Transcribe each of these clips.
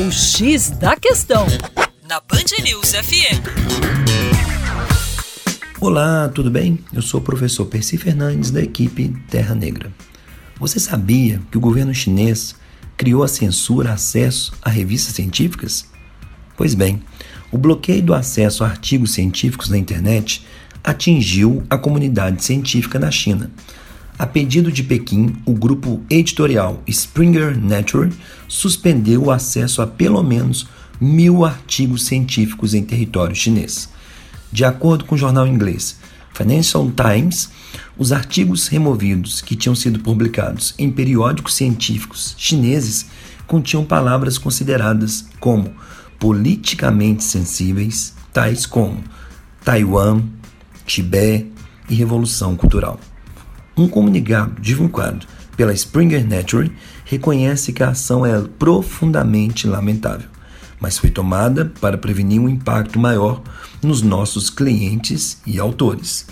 O X da Questão, na Band News FM. Olá, tudo bem? Eu sou o professor Percy Fernandes, da equipe Terra Negra. Você sabia que o governo chinês criou a censura acesso a revistas científicas? Pois bem, o bloqueio do acesso a artigos científicos na internet atingiu a comunidade científica na China. A pedido de Pequim, o grupo editorial Springer Nature suspendeu o acesso a pelo menos mil artigos científicos em território chinês. De acordo com o jornal inglês Financial Times, os artigos removidos que tinham sido publicados em periódicos científicos chineses continham palavras consideradas como politicamente sensíveis, tais como Taiwan, Tibete e Revolução Cultural. Um comunicado divulgado pela Springer Nature reconhece que a ação é profundamente lamentável, mas foi tomada para prevenir um impacto maior nos nossos clientes e autores.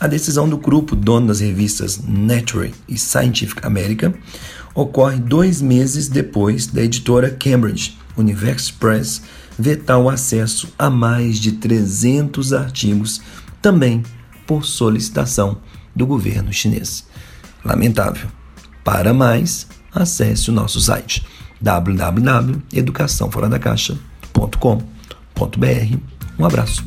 A decisão do grupo dono das revistas Nature e Scientific American ocorre dois meses depois da editora Cambridge University Press vetar o acesso a mais de 300 artigos, também por solicitação do governo chinês. Lamentável. Para mais, acesse o nosso site www.educaçãoforadacaixa.com.br. Um abraço.